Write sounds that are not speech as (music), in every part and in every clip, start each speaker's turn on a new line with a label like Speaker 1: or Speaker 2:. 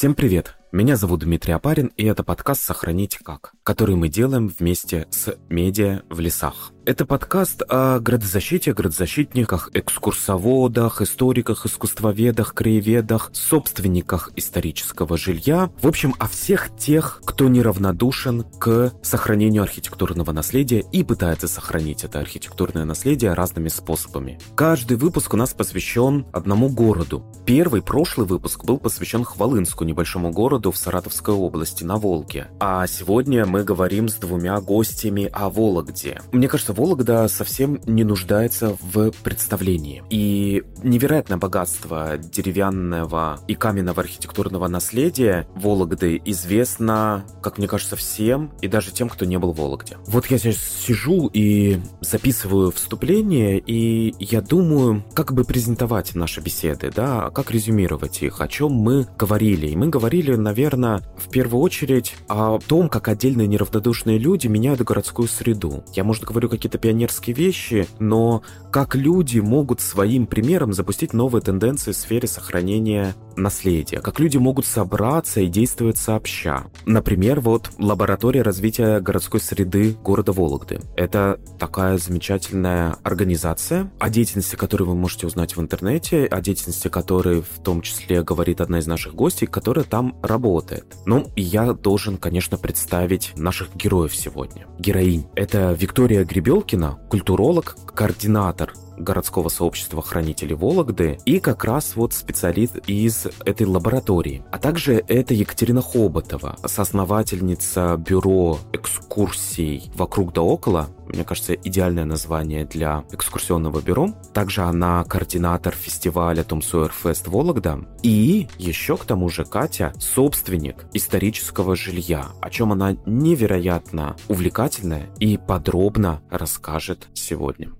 Speaker 1: Всем привет! Меня зовут Дмитрий Апарин, и это подкаст «Сохранить как», который мы делаем вместе с медиа в лесах. Это подкаст о градозащите, градозащитниках, экскурсоводах, историках, искусствоведах, краеведах, собственниках исторического жилья. В общем, о всех тех, кто неравнодушен к сохранению архитектурного наследия и пытается сохранить это архитектурное наследие разными способами. Каждый выпуск у нас посвящен одному городу. Первый, прошлый выпуск был посвящен Хвалынску, небольшому городу в Саратовской области, на Волге. А сегодня мы говорим с двумя гостями о Вологде. Мне кажется, Вологда совсем не нуждается в представлении. И невероятное богатство деревянного и каменного архитектурного наследия Вологды известно, как мне кажется, всем, и даже тем, кто не был в Вологде. Вот я сейчас сижу и записываю вступление, и я думаю, как бы презентовать наши беседы, да, как резюмировать их, о чем мы говорили. И мы говорили, наверное, в первую очередь о том, как отдельные неравнодушные люди меняют городскую среду. Я, может, говорю какие-то пионерские вещи, но как люди могут своим примером запустить новые тенденции в сфере сохранения наследия, как люди могут собраться и действовать сообща. Например, вот лаборатория развития городской среды города Вологды. Это такая замечательная организация, о деятельности которой вы можете узнать в интернете, о деятельности которой в том числе говорит одна из наших гостей, которая там работает. Ну, я должен, конечно, представить наших героев сегодня. Героинь. Это Виктория Гребелкина, культуролог, координатор городского сообщества хранителей Вологды и как раз вот специалист из этой лаборатории. А также это Екатерина Хоботова, соосновательница бюро экскурсий «Вокруг да около», мне кажется, идеальное название для экскурсионного бюро. Также она координатор фестиваля Том Сойер Фест Вологда. И еще к тому же Катя собственник исторического жилья, о чем она невероятно увлекательная и подробно расскажет сегодня.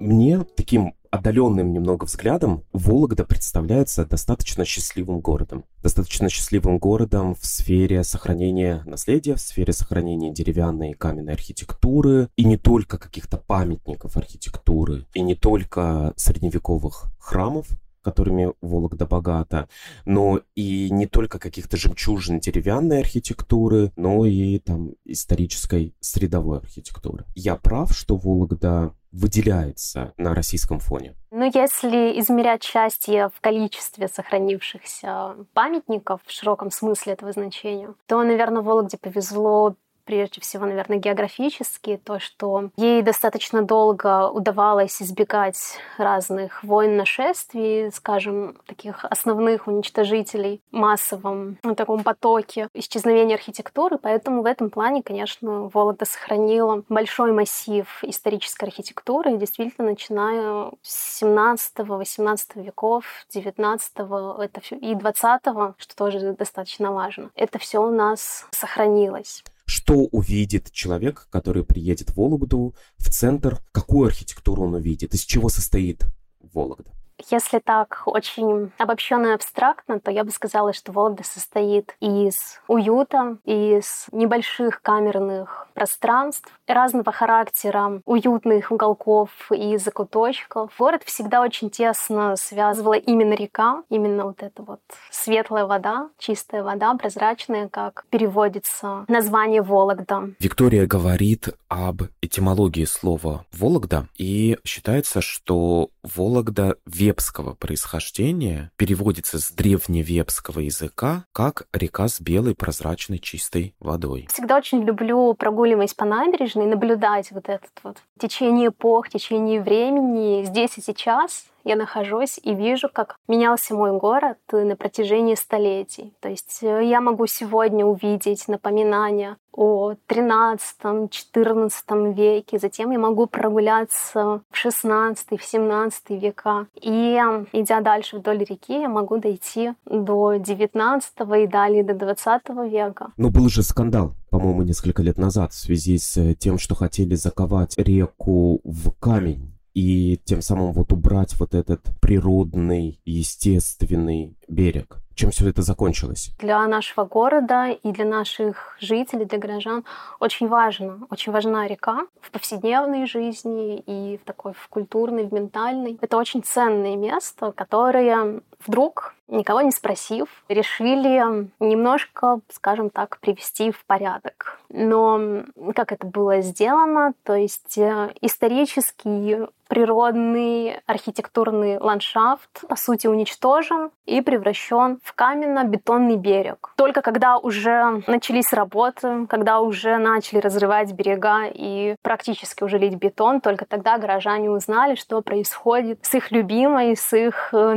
Speaker 1: Мне таким отдаленным немного взглядом Вологда представляется достаточно счастливым городом. Достаточно счастливым городом в сфере сохранения наследия, в сфере сохранения деревянной и каменной архитектуры, и не только каких-то памятников архитектуры, и не только средневековых храмов, которыми Вологда богата, но и не только каких-то жемчужин деревянной архитектуры, но и там исторической средовой архитектуры. Я прав, что Вологда выделяется на российском фоне?
Speaker 2: Ну, если измерять счастье в количестве сохранившихся памятников в широком смысле этого значения, то, наверное, Вологде повезло прежде всего, наверное, географически, то, что ей достаточно долго удавалось избегать разных войн, нашествий, скажем, таких основных уничтожителей массовом в таком потоке исчезновения архитектуры, поэтому в этом плане, конечно, Вологда сохранила большой массив исторической архитектуры, действительно, начиная с 17-18 веков, 19 это все, и 20 что тоже достаточно важно, это все у нас сохранилось
Speaker 1: что увидит человек, который приедет в Вологду, в центр, какую архитектуру он увидит, из чего состоит Вологда.
Speaker 2: Если так очень обобщенно и абстрактно, то я бы сказала, что Вологда состоит из уюта, из небольших камерных пространств, разного характера, уютных уголков и закуточков. Город всегда очень тесно связывала именно река, именно вот эта вот светлая вода, чистая вода, прозрачная, как переводится название Вологда.
Speaker 1: Виктория говорит об этимологии слова Вологда, и считается, что Вологда вепского происхождения переводится с древневепского языка как река с белой прозрачной чистой водой.
Speaker 2: Всегда очень люблю прогуливаясь по набережной, наблюдать вот этот вот течение эпох, течение времени здесь и сейчас я нахожусь и вижу, как менялся мой город на протяжении столетий. То есть э, я могу сегодня увидеть напоминания о 13-14 веке, затем я могу прогуляться в 16 в 17 века. И идя дальше вдоль реки, я могу дойти до 19 и далее до 20 века.
Speaker 1: Но был же скандал по-моему, несколько лет назад в связи с тем, что хотели заковать реку в камень и тем самым вот убрать вот этот природный, естественный берег. Чем все это закончилось?
Speaker 2: Для нашего города и для наших жителей, для горожан очень важно, очень важна река в повседневной жизни и в такой в культурной, в ментальной. Это очень ценное место, которое вдруг никого не спросив, решили немножко, скажем так, привести в порядок. Но как это было сделано? То есть э, исторический природный архитектурный ландшафт, по сути, уничтожен и превращен в каменно-бетонный берег. Только когда уже начались работы, когда уже начали разрывать берега и практически уже лить бетон, только тогда горожане узнали, что происходит с их любимой, с их э,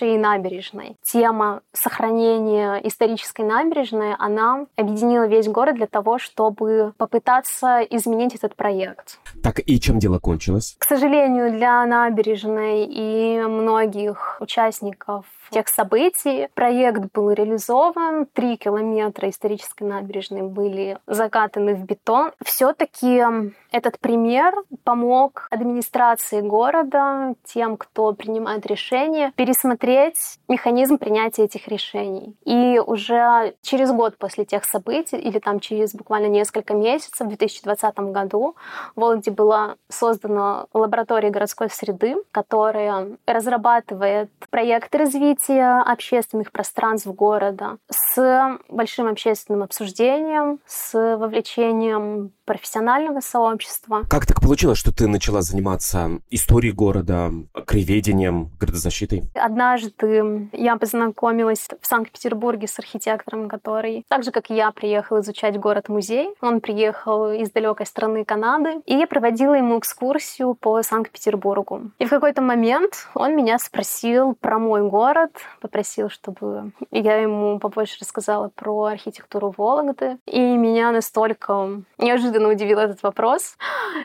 Speaker 2: наиважнейшей набережной. Тема сохранения исторической набережной, она объединила весь город для того, чтобы попытаться изменить этот проект.
Speaker 1: Так и чем дело кончилось?
Speaker 2: К сожалению, для набережной и многих участников тех событий. Проект был реализован, три километра исторической набережной были закатаны в бетон. Все-таки этот пример помог администрации города, тем, кто принимает решения, пересмотреть механизм принятия этих решений. И уже через год после тех событий, или там через буквально несколько месяцев, в 2020 году, в Вологде была создана лаборатория городской среды, которая разрабатывает проекты развития развитие общественных пространств города с большим общественным обсуждением, с вовлечением профессионального сообщества.
Speaker 1: Как так получилось, что ты начала заниматься историей города, краеведением, городозащитой?
Speaker 2: Однажды я познакомилась в Санкт-Петербурге с архитектором, который, так же как и я, приехал изучать город-музей. Он приехал из далекой страны Канады, и я проводила ему экскурсию по Санкт-Петербургу. И в какой-то момент он меня спросил про мой город, попросил, чтобы я ему побольше рассказала про архитектуру Вологды. И меня настолько неожиданно удивил этот вопрос,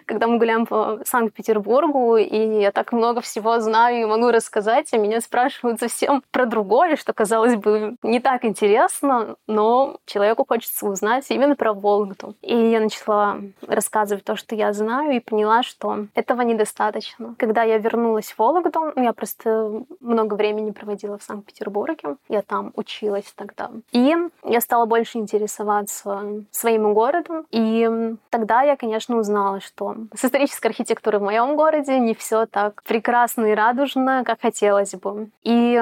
Speaker 2: когда мы гуляем по Санкт-Петербургу, и я так много всего знаю и могу рассказать, а меня спрашивают совсем про другое, что, казалось бы, не так интересно, но человеку хочется узнать именно про Вологду. И я начала рассказывать то, что я знаю, и поняла, что этого недостаточно. Когда я вернулась в Вологду, я просто много времени проводила в Санкт-Петербурге, я там училась тогда. И я стала больше интересоваться своим городом, и Тогда я, конечно, узнала, что с исторической архитектурой в моем городе не все так прекрасно и радужно, как хотелось бы. И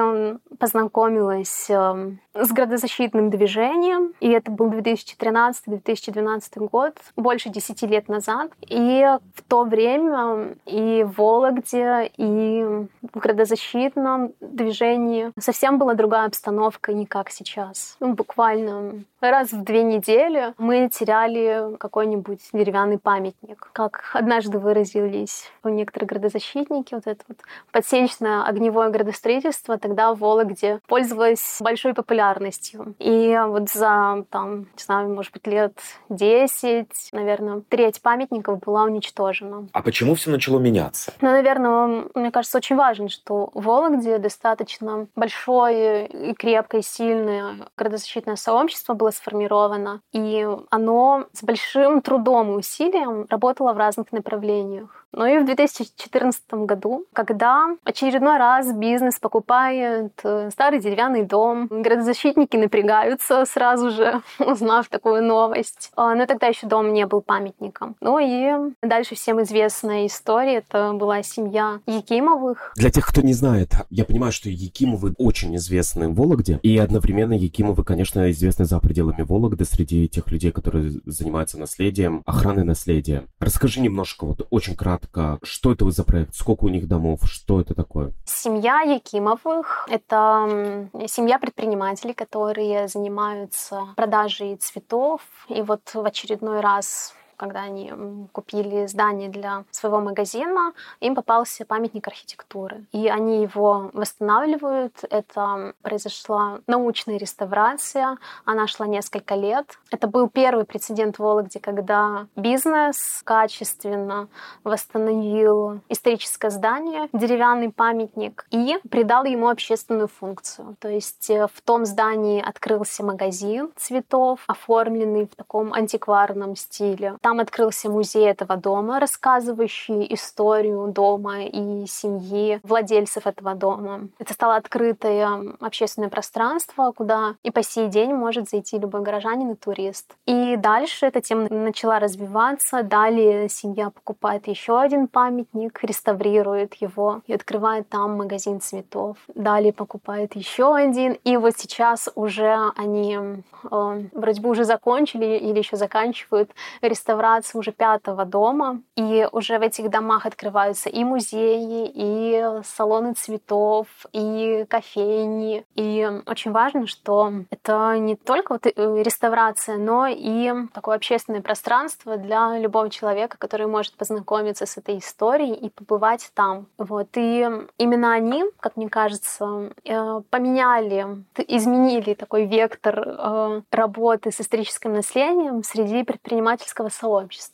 Speaker 2: познакомилась эм, с градозащитным движением, и это был 2013-2012 год, больше 10 лет назад. И в то время и в Вологде, и в градозащитном движении совсем была другая обстановка, не как сейчас. Ну, буквально раз в две недели мы теряли какой-нибудь деревянный памятник. Как однажды выразились некоторые градозащитники, вот это вот подсечное огневое градостроительство тогда в Вологде пользовалось большой популярностью. И вот за, там, не знаю, может быть, лет 10, наверное, треть памятников была уничтожена.
Speaker 1: А почему все начало меняться?
Speaker 2: Ну, наверное, мне кажется, очень важно, что в Вологде достаточно большое и крепкое, сильное градозащитное сообщество было сформировано, и оно с большим трудом и усилием работало в разных направлениях. Но и в 2014 году, когда очередной раз бизнес покупает э, старый деревянный дом, градозащитники напрягаются сразу же, (laughs) узнав такую новость. А, но тогда еще дом не был памятником. Ну и дальше всем известная история. Это была семья Якимовых.
Speaker 1: Для тех, кто не знает, я понимаю, что Якимовы очень известны в Вологде. И одновременно Якимовы, конечно, известны за пределами Вологды среди тех людей, которые занимаются наследием, охраной наследия. Расскажи немножко, вот очень кратко, кратко, что это за проект, сколько у них домов, что это такое?
Speaker 2: Семья Якимовых — это семья предпринимателей, которые занимаются продажей цветов. И вот в очередной раз когда они купили здание для своего магазина, им попался памятник архитектуры. И они его восстанавливают. Это произошла научная реставрация. Она шла несколько лет. Это был первый прецедент в Вологде, когда бизнес качественно восстановил историческое здание, деревянный памятник, и придал ему общественную функцию. То есть э, в том здании открылся магазин цветов, оформленный в таком антикварном стиле там открылся музей этого дома, рассказывающий историю дома и семьи владельцев этого дома. Это стало открытое общественное пространство, куда и по сей день может зайти любой горожанин и турист. И дальше эта тема начала развиваться. Далее семья покупает еще один памятник, реставрирует его и открывает там магазин цветов. Далее покупает еще один. И вот сейчас уже они э, вроде бы уже закончили или еще заканчивают реставрацию уже пятого дома. И уже в этих домах открываются и музеи, и салоны цветов, и кофейни. И очень важно, что это не только вот э, реставрация, но и такое общественное пространство для любого человека, который может познакомиться с этой историей и побывать там. Вот. И именно они, как мне кажется, э, поменяли, изменили такой вектор э, работы с историческим наследием среди предпринимательского сообщества.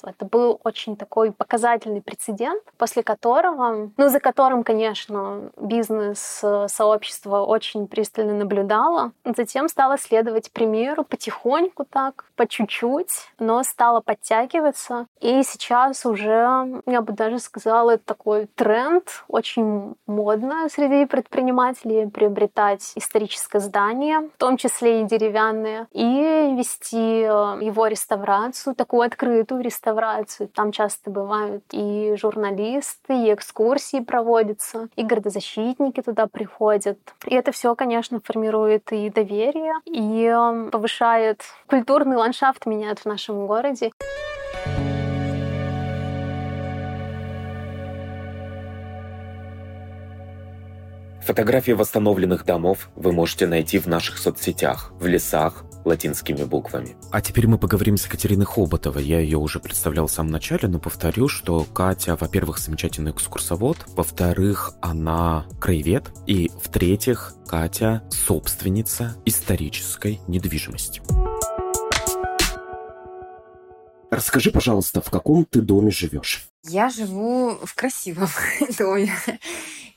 Speaker 2: Это был очень такой показательный прецедент, после которого, ну, за которым, конечно, бизнес-сообщество очень пристально наблюдало. Затем стало следовать примеру потихоньку так, по чуть-чуть, но стало подтягиваться. И сейчас уже, я бы даже сказала, это такой тренд, очень модно среди предпринимателей приобретать историческое здание, в том числе и деревянное, и вести э, его реставрацию, такую открытую реставрацию. Там часто бывают и журналисты, и экскурсии проводятся, и городозащитники туда приходят. И это все, конечно, формирует и доверие, и э, повышает культурный ландшафт, меняет в нашем городе.
Speaker 1: Фотографии восстановленных домов вы можете найти в наших соцсетях, в лесах, латинскими буквами. А теперь мы поговорим с Екатериной Хоботовой. Я ее уже представлял в самом начале, но повторю, что Катя, во-первых, замечательный экскурсовод, во-вторых, она краевед, и в-третьих, Катя собственница исторической недвижимости. Расскажи, пожалуйста, в каком ты доме живешь?
Speaker 3: Я живу в красивом (laughs) доме.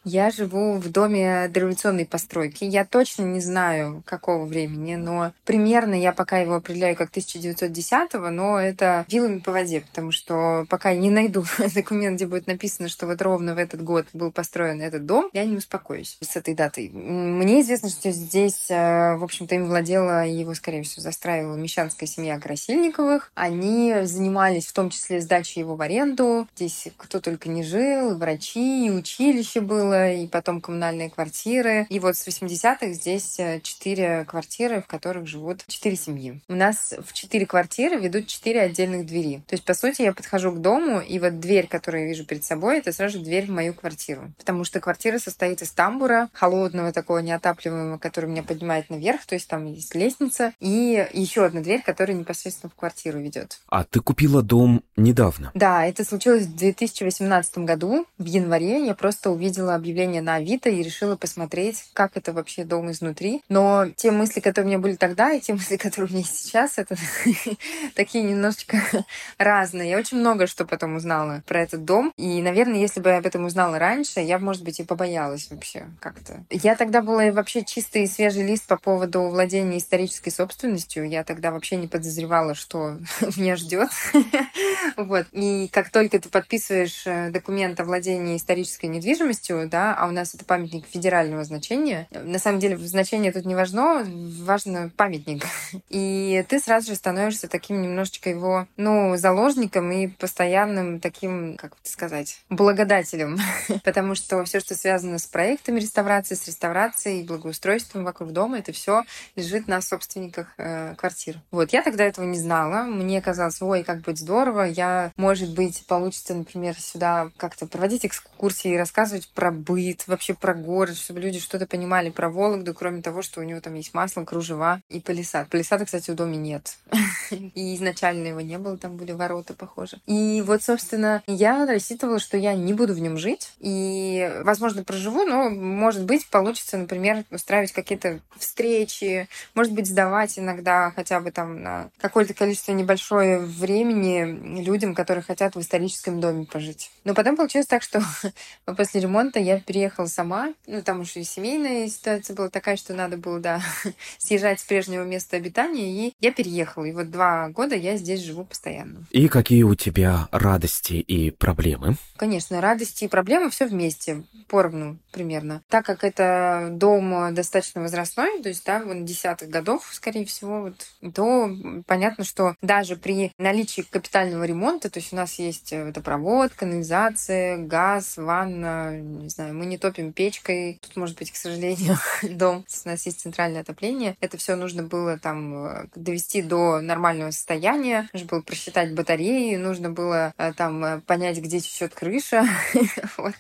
Speaker 3: Я живу в доме дореволюционной постройки. Я точно не знаю, какого времени, но примерно я пока его определяю как 1910-го, но это вилами по воде, потому что пока я не найду (laughs) документ, где будет написано, что вот ровно в этот год был построен этот дом, я не успокоюсь с этой датой. Мне известно, что здесь, э, в общем-то, им владела его, скорее всего, застраивала мещанская семья Красильниковых. Они занимались в том числе сдачей его в аренду. Здесь кто только не жил, врачи, училище было, было, и потом коммунальные квартиры. И вот с 80-х здесь э, четыре квартиры, в которых живут четыре семьи. У нас в четыре квартиры ведут четыре отдельных двери. То есть, по сути, я подхожу к дому, и вот дверь, которую я вижу перед собой, это сразу же дверь в мою квартиру. Потому что квартира состоит из тамбура, холодного такого неотапливаемого, который меня поднимает наверх, то есть там есть лестница, и еще одна дверь, которая непосредственно в квартиру ведет.
Speaker 1: А ты купила дом недавно?
Speaker 3: Да, это случилось в 2018 году, в январе. Я просто увидела объявление на Авито и решила посмотреть, как это вообще дом изнутри. Но те мысли, которые у меня были тогда, и те мысли, (laughs) которые у меня сейчас, это (laughs) такие немножечко разные. Я очень много что потом узнала про этот дом. И, наверное, если бы я об этом узнала раньше, я, может быть, и побоялась вообще как-то. Я тогда была вообще чистый свежий лист по поводу владения исторической собственностью. Я тогда вообще не подозревала, что (laughs) меня ждет. вот. И как только ты подписываешь э, документ о владении исторической недвижимостью, да, а у нас это памятник федерального значения. На самом деле значение тут не важно, важно памятник. (laughs) И ты сразу же становишься таким немножечко его, ну, заложником и постоянным таким, как сказать, благодателем. (laughs) Потому что все, что связано с проектами реставрации, с реставрацией, благоустройством вокруг дома, это все лежит на собственниках э, квартир. Вот, я тогда этого не знала. Мне казалось, ой, как будет здорово. Я, может быть, получится, например, сюда как-то проводить экскурсии и рассказывать про быт, вообще про город, чтобы люди что-то понимали про Вологду, кроме того, что у него там есть масло, кружева и палисад. Палисада, кстати, в доме нет. (laughs) И изначально его не было, там были ворота, похоже. И вот, собственно, я рассчитывала, что я не буду в нем жить. И, возможно, проживу, но, может быть, получится, например, устраивать какие-то встречи, может быть, сдавать иногда хотя бы там на какое-то количество небольшое времени людям, которые хотят в историческом доме пожить. Но потом получилось так, что (laughs) после ремонта я переехала сама. Ну, там уже и семейная ситуация была такая, что надо было, да, (laughs) съезжать с прежнего места обитания. И я переехала. И вот два года я здесь живу постоянно.
Speaker 1: И какие у тебя радости и проблемы?
Speaker 3: Конечно, радости и проблемы все вместе, поровну примерно. Так как это дом достаточно возрастной, то есть, да, вон десятых годов, скорее всего, вот, то понятно, что даже при наличии капитального ремонта, то есть у нас есть водопровод, канализация, газ, ванна, знаю, мы не топим печкой. Тут, может быть, к сожалению, (laughs) дом, у нас есть центральное отопление. Это все нужно было там э, довести до нормального состояния. Нужно было просчитать батареи, нужно было э, там э, понять, где течет крыша, (laughs) вот,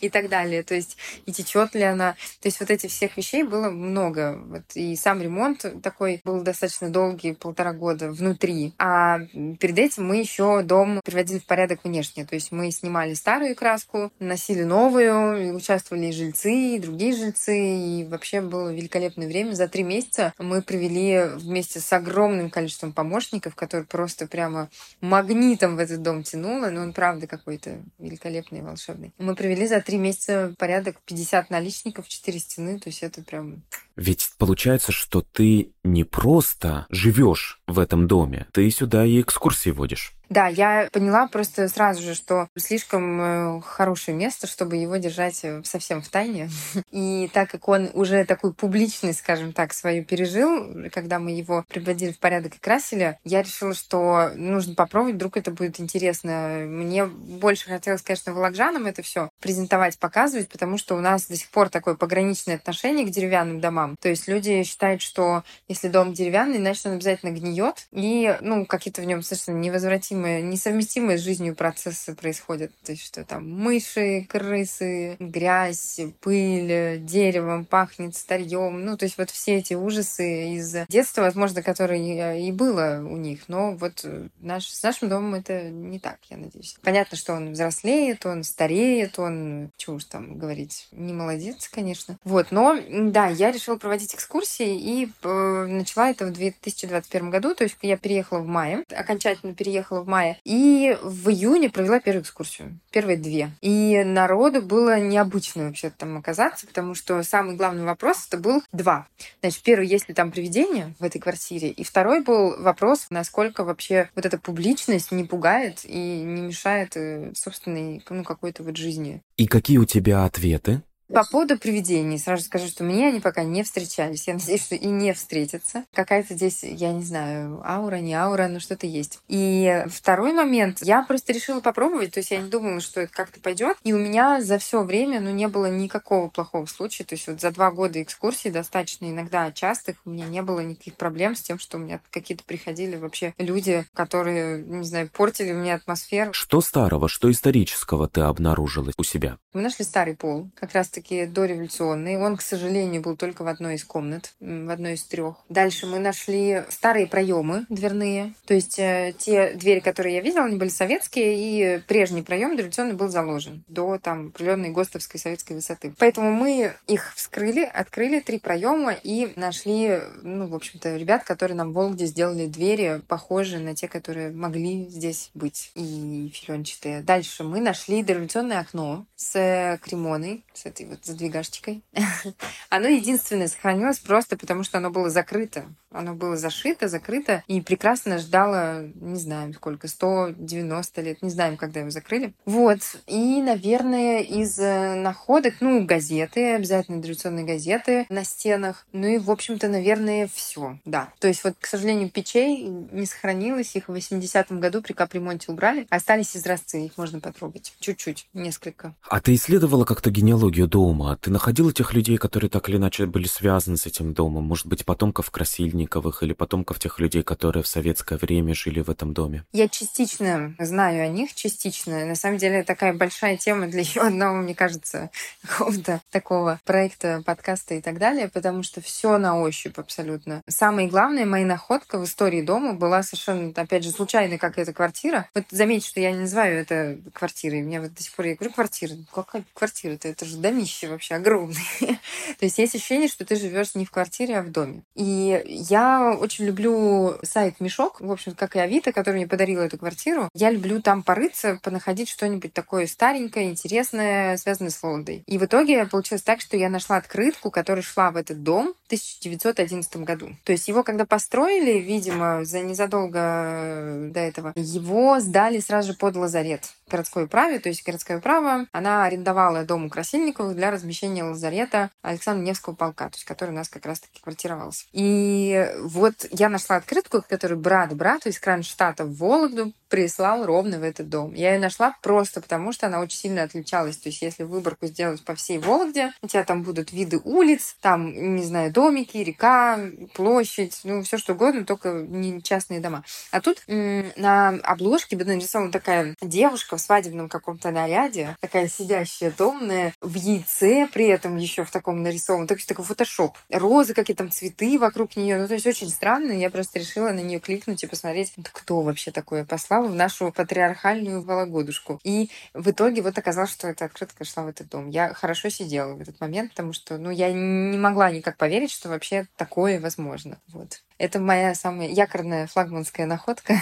Speaker 3: и так далее. То есть, и течет ли она. То есть, вот этих всех вещей было много. Вот, и сам ремонт такой был достаточно долгий, полтора года внутри. А перед этим мы еще дом приводили в порядок внешне. То есть, мы снимали старую краску, носили новую, и участвовали и жильцы, и другие жильцы, и вообще было великолепное время. За три месяца мы провели вместе с огромным количеством помощников, которые просто прямо магнитом в этот дом тянуло, но он правда какой-то великолепный и волшебный. Мы провели за три месяца порядок 50 наличников, 4 стены, то есть это прям
Speaker 1: ведь получается, что ты не просто живешь в этом доме, ты сюда и экскурсии водишь.
Speaker 3: Да, я поняла просто сразу же, что слишком э, хорошее место, чтобы его держать э, совсем в тайне. (laughs) И так как он уже такой публичный, скажем так, свою пережил, когда мы его приводили в порядок и красили, я решила, что нужно попробовать, вдруг это будет интересно. Мне больше хотелось, конечно, вологжанам это все презентовать, показывать, потому что у нас до сих пор такое пограничное отношение к деревянным домам. То есть люди считают, что если дом деревянный, значит он обязательно гниет, и ну какие-то в нем совершенно невозвратимые несовместимые, с жизнью процессы происходят. То есть, что там мыши, крысы, грязь, пыль, деревом пахнет старьем. Ну, то есть, вот все эти ужасы из детства, возможно, которые и было у них. Но вот наш, с нашим домом это не так, я надеюсь. Понятно, что он взрослеет, он стареет, он, чего уж там говорить, не молодец, конечно. Вот, но, да, я решила проводить экскурсии и э, начала это в 2021 году, то есть я переехала в мае, окончательно переехала в мая. И в июне провела первую экскурсию. Первые две. И народу было необычно вообще там оказаться, потому что самый главный вопрос это был два. Значит, первый, есть ли там привидение в этой квартире? И второй был вопрос, насколько вообще вот эта публичность не пугает и не мешает э, собственной, ну, какой-то вот жизни.
Speaker 1: И какие у тебя ответы?
Speaker 3: По поводу привидений, сразу скажу, что мне они пока не встречались. Я (laughs) надеюсь, что и не встретятся. Какая-то здесь, я не знаю, аура, не аура, но что-то есть. И второй момент, я просто решила попробовать, то есть я не думала, что это как-то пойдет. И у меня за все время, ну, не было никакого плохого случая. То есть вот за два года экскурсий достаточно иногда частых у меня не было никаких проблем с тем, что у меня какие-то приходили вообще люди, которые, не знаю, портили мне атмосферу.
Speaker 1: Что старого, что исторического ты обнаружила у себя?
Speaker 3: Мы нашли старый пол, как раз-таки довольно-таки дореволюционный. Он, к сожалению, был только в одной из комнат, в одной из трех. Дальше мы нашли старые проемы дверные. То есть э, те двери, которые я видела, они были советские, и прежний проем дореволюционный был заложен до там определенной ГОСТовской советской высоты. Поэтому мы их вскрыли, открыли три проема и нашли, ну, в общем-то, ребят, которые нам в Волгде сделали двери, похожие на те, которые могли здесь быть, и филенчатые. Дальше мы нашли дореволюционное окно с кремоной, с этой вот задвигашечкой. (laughs) оно единственное сохранилось просто потому, что оно было закрыто. Оно было зашито, закрыто и прекрасно ждало, не знаю сколько, 190 лет, не знаем, когда его закрыли. Вот. И, наверное, из э, находок, ну, газеты, обязательно революционные газеты на стенах. Ну и, в общем-то, наверное, все. Да. То есть вот, к сожалению, печей не сохранилось. Их в 80-м году при капремонте убрали. Остались изразцы, их можно потрогать. Чуть-чуть, несколько.
Speaker 1: А ты исследовала как-то генеалогию дома? Ты находила тех людей, которые так или иначе были связаны с этим домом? Может быть, потомков Красильниковых или потомков тех людей, которые в советское время жили в этом доме?
Speaker 3: Я частично знаю о них, частично. На самом деле, такая большая тема для еще одного, мне кажется, какого-то такого проекта, подкаста и так далее, потому что все на ощупь абсолютно. Самое главное, моя находка в истории дома была совершенно, опять же, случайной, как эта квартира. Вот заметьте, что я не называю это квартирой. Мне вот до сих пор я говорю квартира. Какая квартира-то? Это же домик домище вообще огромный. (laughs) То есть есть ощущение, что ты живешь не в квартире, а в доме. И я очень люблю сайт Мешок, в общем, как и Авито, который мне подарил эту квартиру. Я люблю там порыться, понаходить что-нибудь такое старенькое, интересное, связанное с Вологдой. И в итоге получилось так, что я нашла открытку, которая шла в этот дом в 1911 году. То есть его, когда построили, видимо, за незадолго до этого, его сдали сразу же под лазарет городской управе, то есть городская управа, она арендовала дом у Красильниковых для размещения лазарета Александра Невского полка, то есть который у нас как раз-таки квартировался. И вот я нашла открытку, которую брат брату из Кронштадта в Вологду прислал ровно в этот дом. Я ее нашла просто потому, что она очень сильно отличалась. То есть если выборку сделать по всей Вологде, у тебя там будут виды улиц, там, не знаю, домики, река, площадь, ну, все что угодно, только не частные дома. А тут на обложке нарисована такая девушка в свадебном каком-то наряде, такая сидящая, томная, в яйце, при этом еще в таком нарисован, то есть такой фотошоп. Розы, какие там цветы вокруг нее. Ну, то есть очень странно. Я просто решила на нее кликнуть и посмотреть, кто вообще такое послал в нашу патриархальную Вологодушку. И в итоге вот оказалось, что эта открытка шла в этот дом. Я хорошо сидела в этот момент, потому что, ну, я не могла никак поверить, что вообще такое возможно. Вот. Это моя самая якорная флагманская находка.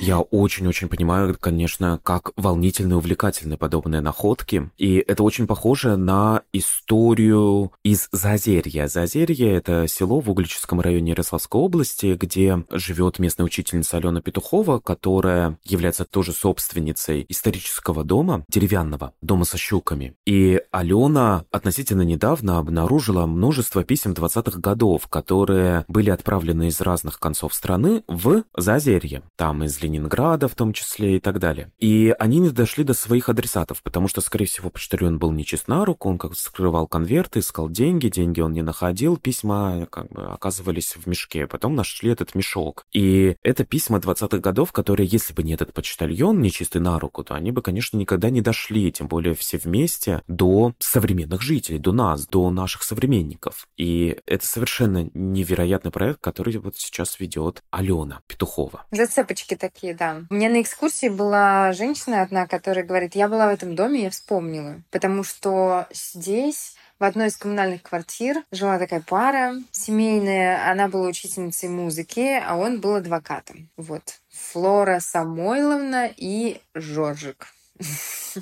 Speaker 1: Я очень-очень понимаю, конечно, как волнительно и увлекательны подобные находки. И это очень похоже на историю из Зазерья. Зазерье — это село в Углическом районе Ярославской области, где живет местная учительница Алена Петухова, которая является тоже собственницей исторического дома, деревянного, дома со щуками. И Алена относительно недавно обнаружила множество писем 20-х годов, которые были отправлены отправлены из разных концов страны в Зазерье, там из Ленинграда в том числе и так далее. И они не дошли до своих адресатов, потому что, скорее всего, почтальон был нечист на руку, он как скрывал конверты, искал деньги, деньги он не находил, письма как бы оказывались в мешке, потом нашли этот мешок. И это письма 20-х годов, которые, если бы не этот почтальон нечистый на руку, то они бы, конечно, никогда не дошли, тем более все вместе, до современных жителей, до нас, до наших современников. И это совершенно невероятный проект, который вот сейчас ведет Алена Петухова.
Speaker 3: Зацепочки такие, да. У меня на экскурсии была женщина одна, которая говорит, я была в этом доме, я вспомнила. Потому что здесь в одной из коммунальных квартир жила такая пара семейная. Она была учительницей музыки, а он был адвокатом. Вот. Флора Самойловна и Жоржик. (laughs)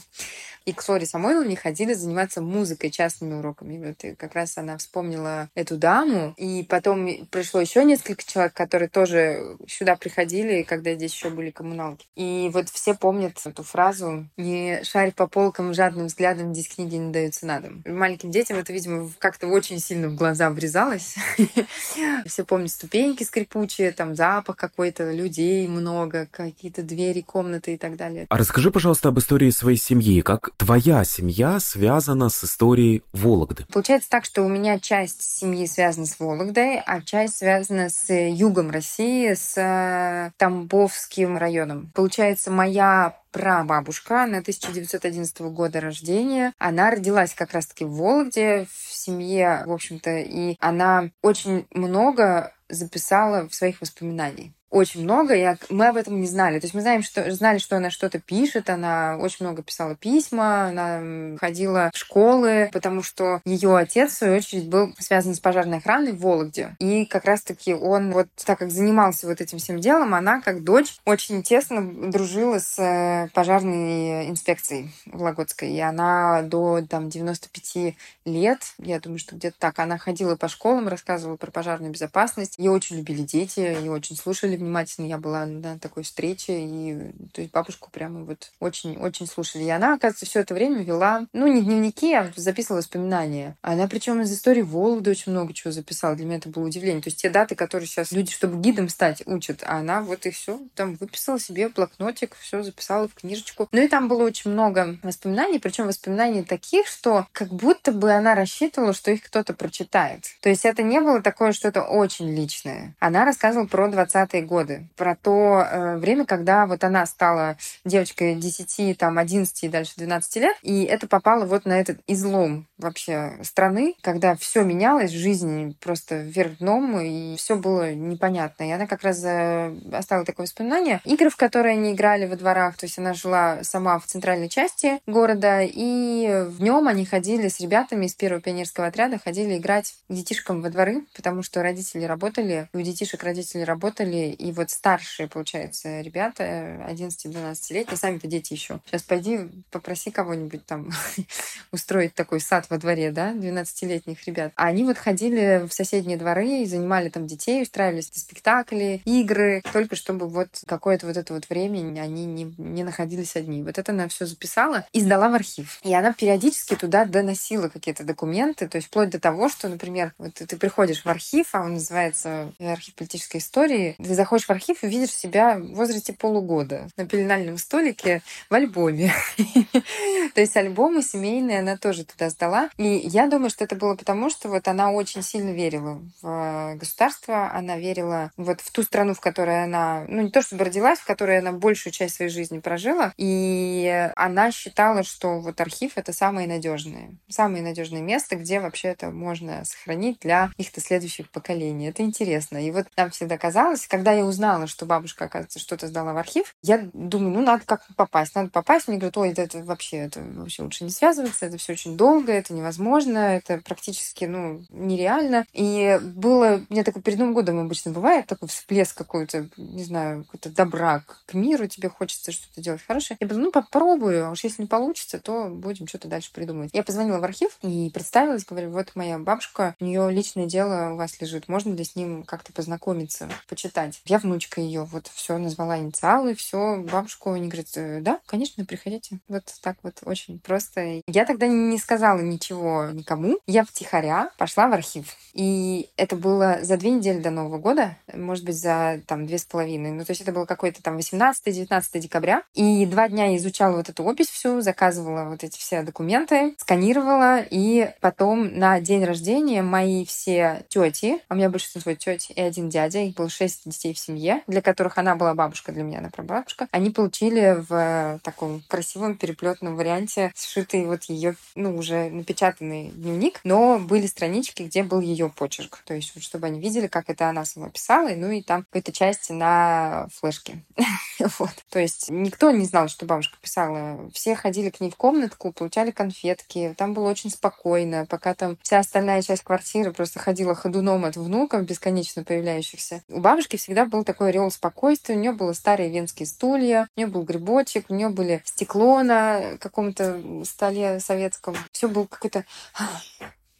Speaker 3: и к Флоре Самойловне ходили заниматься музыкой, частными уроками. Вот и как раз она вспомнила эту даму. И потом пришло еще несколько человек, которые тоже сюда приходили, когда здесь еще были коммуналки. И вот все помнят эту фразу «Не шарь по полкам жадным взглядом, здесь книги не даются на дом». Маленьким детям это, видимо, как-то очень сильно в глаза врезалось. (laughs) Все помнят ступеньки скрипучие, там запах какой-то, людей много, какие-то двери, комнаты и так далее.
Speaker 1: А расскажи, пожалуйста, об истории своей семьи. Как твоя семья связана с историей Вологды?
Speaker 3: Получается так, что у меня часть семьи связана с Вологдой, а часть связана с югом России, с э, Тамбовским районом. Получается, моя прабабушка, она 1911 года рождения. Она родилась как раз-таки в Вологде, в семье, в общем-то, и она очень много записала в своих воспоминаниях очень много, и мы об этом не знали. То есть мы знаем, что, знали, что она что-то пишет, она очень много писала письма, она ходила в школы, потому что ее отец, в свою очередь, был связан с пожарной охраной в Вологде. И как раз-таки он, вот так как занимался вот этим всем делом, она, как дочь, очень тесно дружила с э, пожарной инспекцией Вологодской. И она до там, 95 лет, я думаю, что где-то так, она ходила по школам, рассказывала про пожарную безопасность. Ее очень любили дети, ее очень слушали внимательно. Я была на такой встрече, и то есть бабушку прямо вот очень-очень слушали. И она, оказывается, все это время вела, ну, не дневники, а записывала воспоминания. Она причем из истории Вологды очень много чего записала. Для меня это было удивление. То есть те даты, которые сейчас люди, чтобы гидом стать, учат, а она вот и все там выписала себе блокнотик, все записала в книжечку. Ну и там было очень много воспоминаний, причем воспоминаний таких, что как будто бы она рассчитывала, что их кто-то прочитает. То есть это не было такое что-то очень личное. Она рассказывала про 20-е годы, про то э, время, когда вот она стала девочкой 10, там, 11 и дальше 12 лет, и это попало вот на этот излом вообще страны, когда все менялось, жизнь просто вверх дном, и все было непонятно. И она как раз э, оставила такое воспоминание. Игры, в которые они играли во дворах, то есть она жила сама в центральной части города, и в нем они ходили с ребятами из первого пионерского отряда, ходили играть к детишкам во дворы, потому что родители работали, и у детишек родители работали, и вот старшие, получается, ребята, 11-12-летние, сами-то дети еще. Сейчас пойди попроси кого-нибудь там (laughs) устроить такой сад во дворе, да, 12-летних ребят. А они вот ходили в соседние дворы и занимали там детей, устраивали спектакли, игры, только чтобы вот какое-то вот это вот время они не, не находились одни. Вот это она все записала и сдала в архив. И она периодически туда доносила какие-то документы, то есть вплоть до того, что, например, вот ты приходишь в архив, а он называется архив политической истории, ты заходишь в архив и видишь себя в возрасте полугода на пеленальном столике в альбоме. (laughs) То есть альбомы семейные она тоже туда сдала. И я думаю, что это было потому, что вот она очень сильно верила в государство, она верила вот в ту страну, в которой она, ну не то чтобы родилась, в которой она большую часть своей жизни прожила, и она считала, что вот архив это самое надежное, самое надежное место, где вообще это можно сохранить для их-то следующих поколений. Это интересно. И вот нам всегда казалось, когда я узнала, что бабушка, оказывается, что-то сдала в архив, я думаю, ну надо как попасть, надо попасть. Мне говорят, ой, это, это вообще, это вообще лучше не связываться, это все очень долго, это невозможно, это практически, ну, нереально. И было, у меня такой перед Новым годом обычно бывает такой всплеск какой-то, не знаю, какой-то добра к миру, тебе хочется что-то делать хорошее. Я думаю, ну, попробую, а уж если не получится, то будем что-то дальше придумывать. Я позвонила в архив и представилась, говорю, вот моя бабушка, у нее личное дело у вас лежит, можно ли с ним как-то познакомиться, почитать? Я внучка ее, вот все назвала инициалы, все, бабушку, они говорят, «Э, да, конечно, приходите. Вот так вот очень просто. Я тогда не сказала ничего никому. Я втихаря пошла в архив. И это было за две недели до Нового года, может быть, за там две с половиной. Ну, то есть это было какое-то там 18-19 декабря. И два дня изучала вот эту опись всю, заказывала вот эти все документы, сканировала. И потом на день рождения мои все тети, а у меня большинство тети и один дядя, их было шесть детей в семье, для которых она была бабушка, для меня она прабабушка, они получили в таком красивом переплетном варианте сшитый вот ее, ну, уже напечатанный дневник, но были странички, где был ее почерк. То есть, вот, чтобы они видели, как это она сама писала, ну и там какой-то части на флешке. (laughs) вот. То есть никто не знал, что бабушка писала. Все ходили к ней в комнатку, получали конфетки. Там было очень спокойно, пока там вся остальная часть квартиры просто ходила ходуном от внуков, бесконечно появляющихся. У бабушки всегда был такой ореол спокойствия. У нее были старые венские стулья, у нее был грибочек, у нее были стекло на каком-то столе советском. Все было какое-то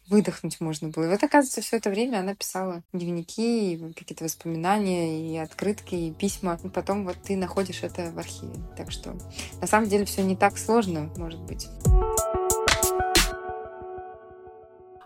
Speaker 3: выдохнуть можно было. И вот, оказывается, все это время она писала дневники, какие-то воспоминания, и открытки, и письма. И потом вот ты находишь это в архиве. Так что на самом деле все не так сложно, может быть.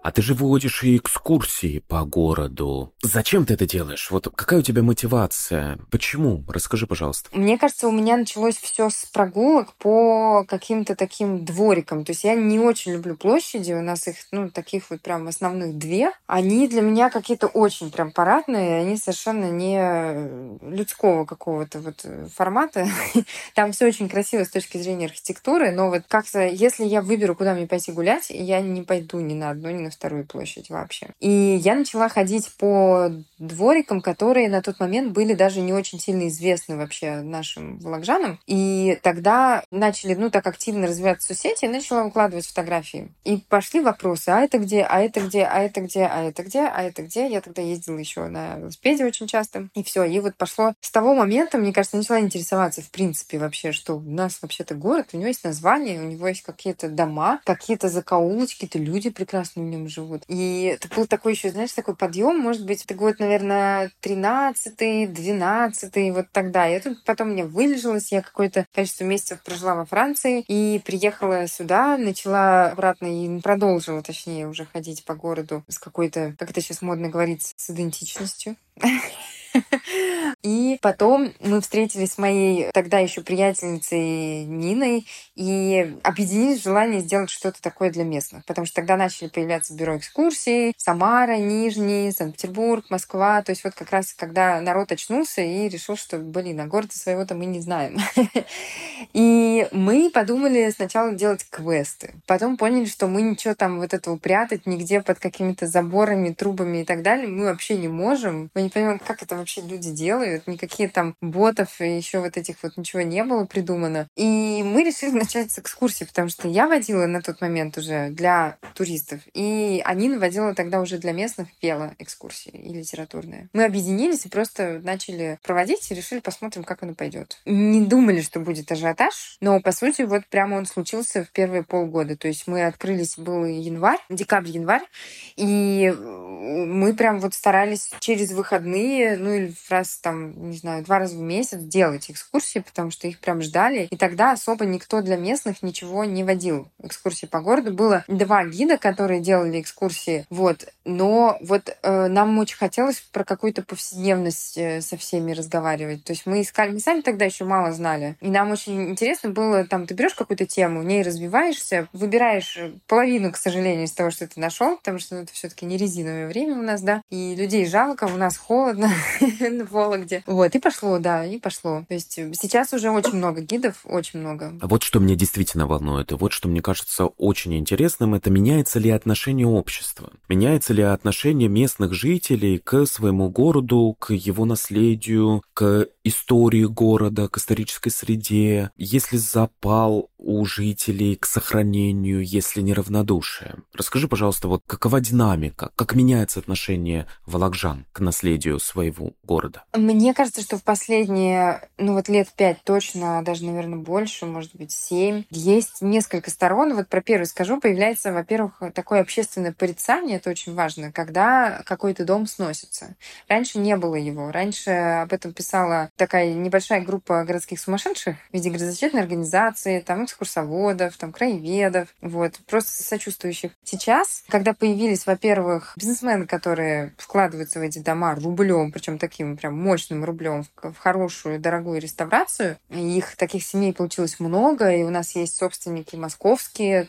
Speaker 1: А ты же выводишь и экскурсии по городу. Зачем ты это делаешь? Вот какая у тебя мотивация? Почему? Расскажи, пожалуйста.
Speaker 3: Мне кажется, у меня началось все с прогулок по каким-то таким дворикам. То есть я не очень люблю площади. У нас их, ну, таких вот прям основных две. Они для меня какие-то очень прям парадные. Они совершенно не людского какого-то вот формата. (laughs) Там все очень красиво с точки зрения архитектуры. Но вот как-то, если я выберу, куда мне пойти гулять, я не пойду ни на одну, ни на вторую площадь вообще. И я начала ходить по дворикам, которые на тот момент были даже не очень сильно известны вообще нашим вологжанам. И тогда начали, ну, так активно развиваться соцсети, я начала выкладывать фотографии. И пошли вопросы, а это где, а это где, а это где, а это где, а это где. Я тогда ездила еще на велосипеде очень часто. И все. И вот пошло с того момента, мне кажется, начала интересоваться, в принципе, вообще, что у нас вообще-то город, у него есть название, у него есть какие-то дома, какие-то закоулочки, какие-то люди прекрасные в нем живут. И это был такой еще, знаешь, такой подъем, может быть, это год, наверное, 13-й, 12 вот тогда. Я тут потом мне вылежалась, я какое-то количество месяцев прожила во Франции и приехала сюда, начала обратно и продолжила, точнее, уже ходить по городу с какой-то, как это сейчас модно говорить, с идентичностью. (laughs) И потом мы встретились с моей тогда еще приятельницей Ниной и объединились в желании сделать что-то такое для местных. Потому что тогда начали появляться бюро экскурсий, Самара, Нижний, Санкт-Петербург, Москва. То есть вот как раз когда народ очнулся и решил, что, блин, а города своего-то мы не знаем. (laughs) И мы подумали сначала делать квесты. Потом поняли, что мы ничего там вот этого прятать нигде под какими-то заборами, трубами и так далее мы вообще не можем. Мы не понимаем, как это вообще люди делают. Никакие там ботов и еще вот этих вот ничего не было придумано. И мы решили (laughs) начать с экскурсии, потому что я водила на тот момент уже для туристов, и Анина водила тогда уже для местных пела экскурсии и литературные. Мы объединились и просто начали проводить и решили посмотрим, как оно пойдет. Не думали, что будет ажиотаж, но по сути вот прямо он случился в первые полгода. То есть мы открылись, был январь, декабрь-январь, и мы прям вот старались через выходные, ну или раз там, не знаю, два раза в месяц делать экскурсии, потому что их прям ждали. И тогда особо никто для местных ничего не водил. Экскурсии по городу было два гида, которые делали экскурсии, вот. Но вот э, нам очень хотелось про какую-то повседневность э, со всеми разговаривать. То есть мы искали, мы сами тогда еще мало знали. И нам очень интересно было, там, ты берешь какую-то тему, в ней развиваешься, выбираешь половину, к сожалению, из того, что ты нашел, потому что ну, это все-таки не резиновое время у нас, да, и людей жалко, у нас холодно (laughs) (laughs) в Вологде. Вот, и пошло, да, и пошло. То есть сейчас уже очень много гидов, очень много.
Speaker 1: А вот что меня действительно волнует, и вот что мне кажется очень интересным, это меняется ли отношение общества? Меняется ли отношение местных жителей к своему городу, к его наследию, к истории города, к исторической среде? Есть ли запал у жителей к сохранению, если не равнодушие? Расскажи, пожалуйста, вот какова динамика, как меняется отношение вологжан к наследию своего города?
Speaker 3: Мне кажется, что в последние, ну вот лет пять точно, даже, наверное, больше, может быть, семь, есть несколько сторон. Вот про первую скажу. Появляется, во-первых, такое общественное порицание, это очень важно, когда какой-то дом сносится. Раньше не было его. Раньше об этом писала такая небольшая группа городских сумасшедших в виде градозащитной организации, там экскурсоводов, там краеведов, вот, просто сочувствующих. Сейчас, когда появились, во-первых, бизнесмены, которые вкладываются в эти дома рублем, причем таким прям мощным рублем в хорошую, дорогую реставрацию, их таких семей получилось много, и у нас есть собственники московские,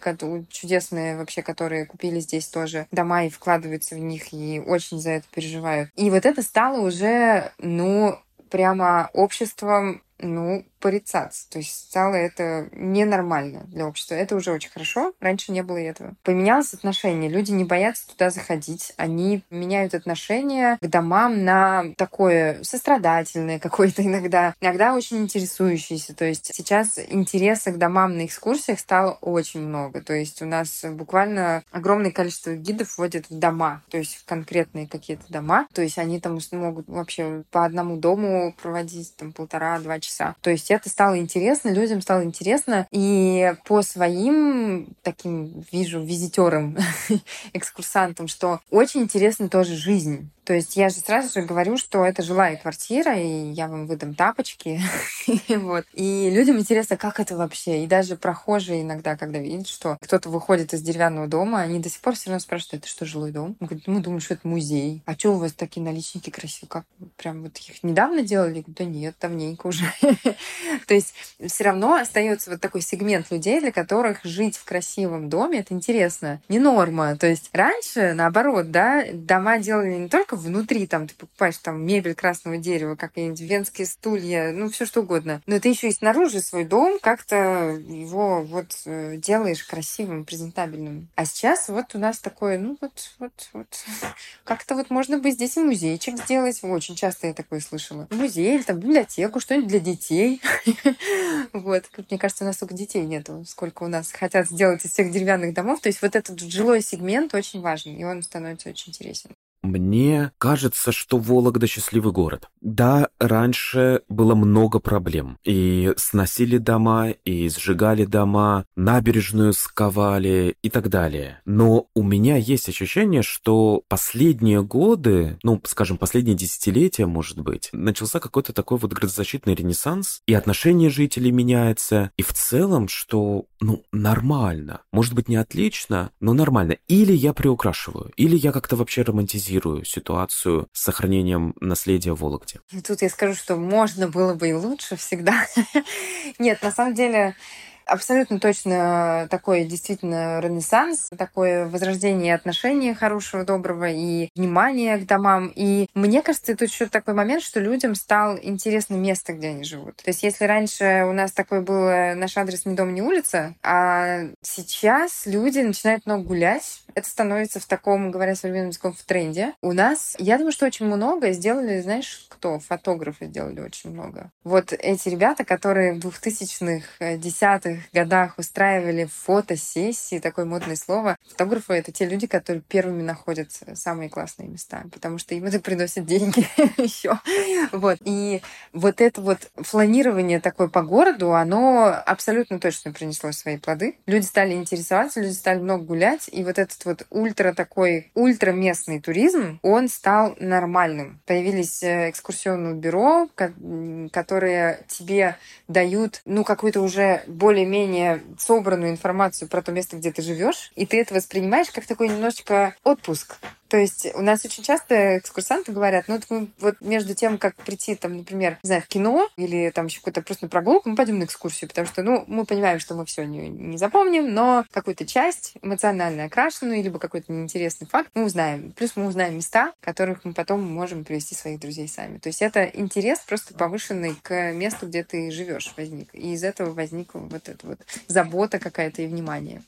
Speaker 3: чудесные вообще, которые купили здесь тоже дома и вкладываются в них, и очень за это переживают. И вот это стало уже, ну, прямо обществом ну, порицаться. То есть стало это ненормально для общества. Это уже очень хорошо. Раньше не было этого. Поменялось отношение. Люди не боятся туда заходить. Они меняют отношение к домам на такое сострадательное какое-то иногда. Иногда очень интересующееся. То есть сейчас интереса к домам на экскурсиях стало очень много. То есть у нас буквально огромное количество гидов вводят в дома. То есть в конкретные какие-то дома. То есть они там могут вообще по одному дому проводить там полтора-два часа. То есть это стало интересно, людям стало интересно. И по своим таким, вижу, визитерам, (laughs) экскурсантам, что очень интересна тоже жизнь. То есть я же сразу же говорю, что это жилая квартира, и я вам выдам тапочки. (laughs) вот. И людям интересно, как это вообще. И даже прохожие иногда, когда видят, что кто-то выходит из деревянного дома, они до сих пор все равно спрашивают, это что, жилой дом? Мы, говорим, мы думаем, что это музей. А что у вас такие наличники красивые? Как прям вот их недавно делали? Да нет, давненько уже. (laughs) То есть все равно остается вот такой сегмент людей, для которых жить в красивом доме это интересно. Не норма. То есть раньше, наоборот, да, дома делали не только внутри, там ты покупаешь там мебель красного дерева, какие-нибудь венские стулья, ну все что угодно. Но ты еще и снаружи свой дом как-то его вот э, делаешь красивым, презентабельным. А сейчас вот у нас такое, ну вот, вот, вот. (laughs) Как-то вот можно бы здесь и музейчик сделать. Очень часто я такое слышала. Музей там библиотеку, что-нибудь для детей. (laughs) Вот. Мне кажется, у нас столько детей нету, сколько у нас хотят сделать из всех деревянных домов. То есть вот этот жилой сегмент очень важен, и он становится очень интересен.
Speaker 1: Мне кажется, что Вологда счастливый город. Да, раньше было много проблем. И сносили дома, и сжигали дома, набережную сковали и так далее. Но у меня есть ощущение, что последние годы, ну, скажем, последние десятилетия, может быть, начался какой-то такой вот градозащитный ренессанс, и отношение жителей меняется, и в целом, что ну, нормально. Может быть, не отлично, но нормально. Или я приукрашиваю, или я как-то вообще романтизирую ситуацию с сохранением наследия Вологде.
Speaker 3: Тут я скажу, что можно было бы и лучше всегда. (laughs) Нет, на самом деле, Абсолютно точно такой действительно ренессанс, такое возрождение отношений хорошего, доброго и внимания к домам. И мне кажется, это еще такой момент, что людям стало интересно место, где они живут. То есть если раньше у нас такой был наш адрес не дом, не улица, а сейчас люди начинают много гулять, это становится в таком, говоря современным языком, в тренде. У нас, я думаю, что очень много сделали, знаешь, кто? Фотографы сделали очень много. Вот эти ребята, которые в 2000-х, десятых годах устраивали фотосессии, такое модное слово. Фотографы — это те люди, которые первыми находят самые классные места, потому что им это приносит деньги (laughs) еще. Вот. И вот это вот фланирование такое по городу, оно абсолютно точно принесло свои плоды. Люди стали интересоваться, люди стали много гулять, и вот этот вот ультра такой, ультра местный туризм, он стал нормальным. Появились э, экскурсионные бюро, которые тебе дают, ну, какую-то уже более-менее собранную информацию про то место, где ты живешь, и ты это воспринимаешь как такой немножечко отпуск. То есть у нас очень часто экскурсанты говорят, ну, вот между тем, как прийти, там, например, не знаю, в кино или там еще какую-то просто на прогулку, мы пойдем на экскурсию, потому что, ну, мы понимаем, что мы все не, не запомним, но какую-то часть эмоционально окрашенную, либо какой-то неинтересный факт мы узнаем. Плюс мы узнаем места, которых мы потом можем привести своих друзей сами. То есть это интерес просто повышенный к месту, где ты живешь возник. И из этого возникла вот эта вот забота какая-то и внимание.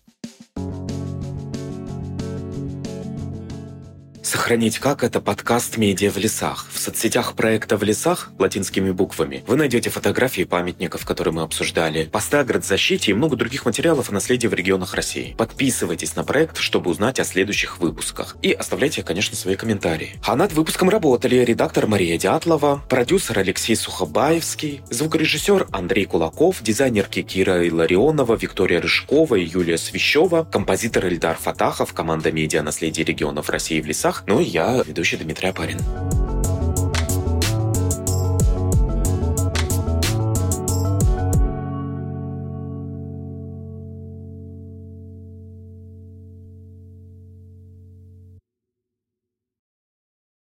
Speaker 1: Сохранить как это подкаст «Медиа в лесах». В соцсетях проекта «В лесах» латинскими буквами вы найдете фотографии памятников, которые мы обсуждали, посты о градзащите и много других материалов о наследии в регионах России. Подписывайтесь на проект, чтобы узнать о следующих выпусках. И оставляйте, конечно, свои комментарии. А над выпуском работали редактор Мария Дятлова, продюсер Алексей Сухобаевский, звукорежиссер Андрей Кулаков, дизайнерки Кира Илларионова, Виктория Рыжкова и Юлия Свящева, композитор Эльдар Фатахов, команда «Медиа. Наследие регионов России в лесах», ну и я, ведущий Дмитрий Апарин.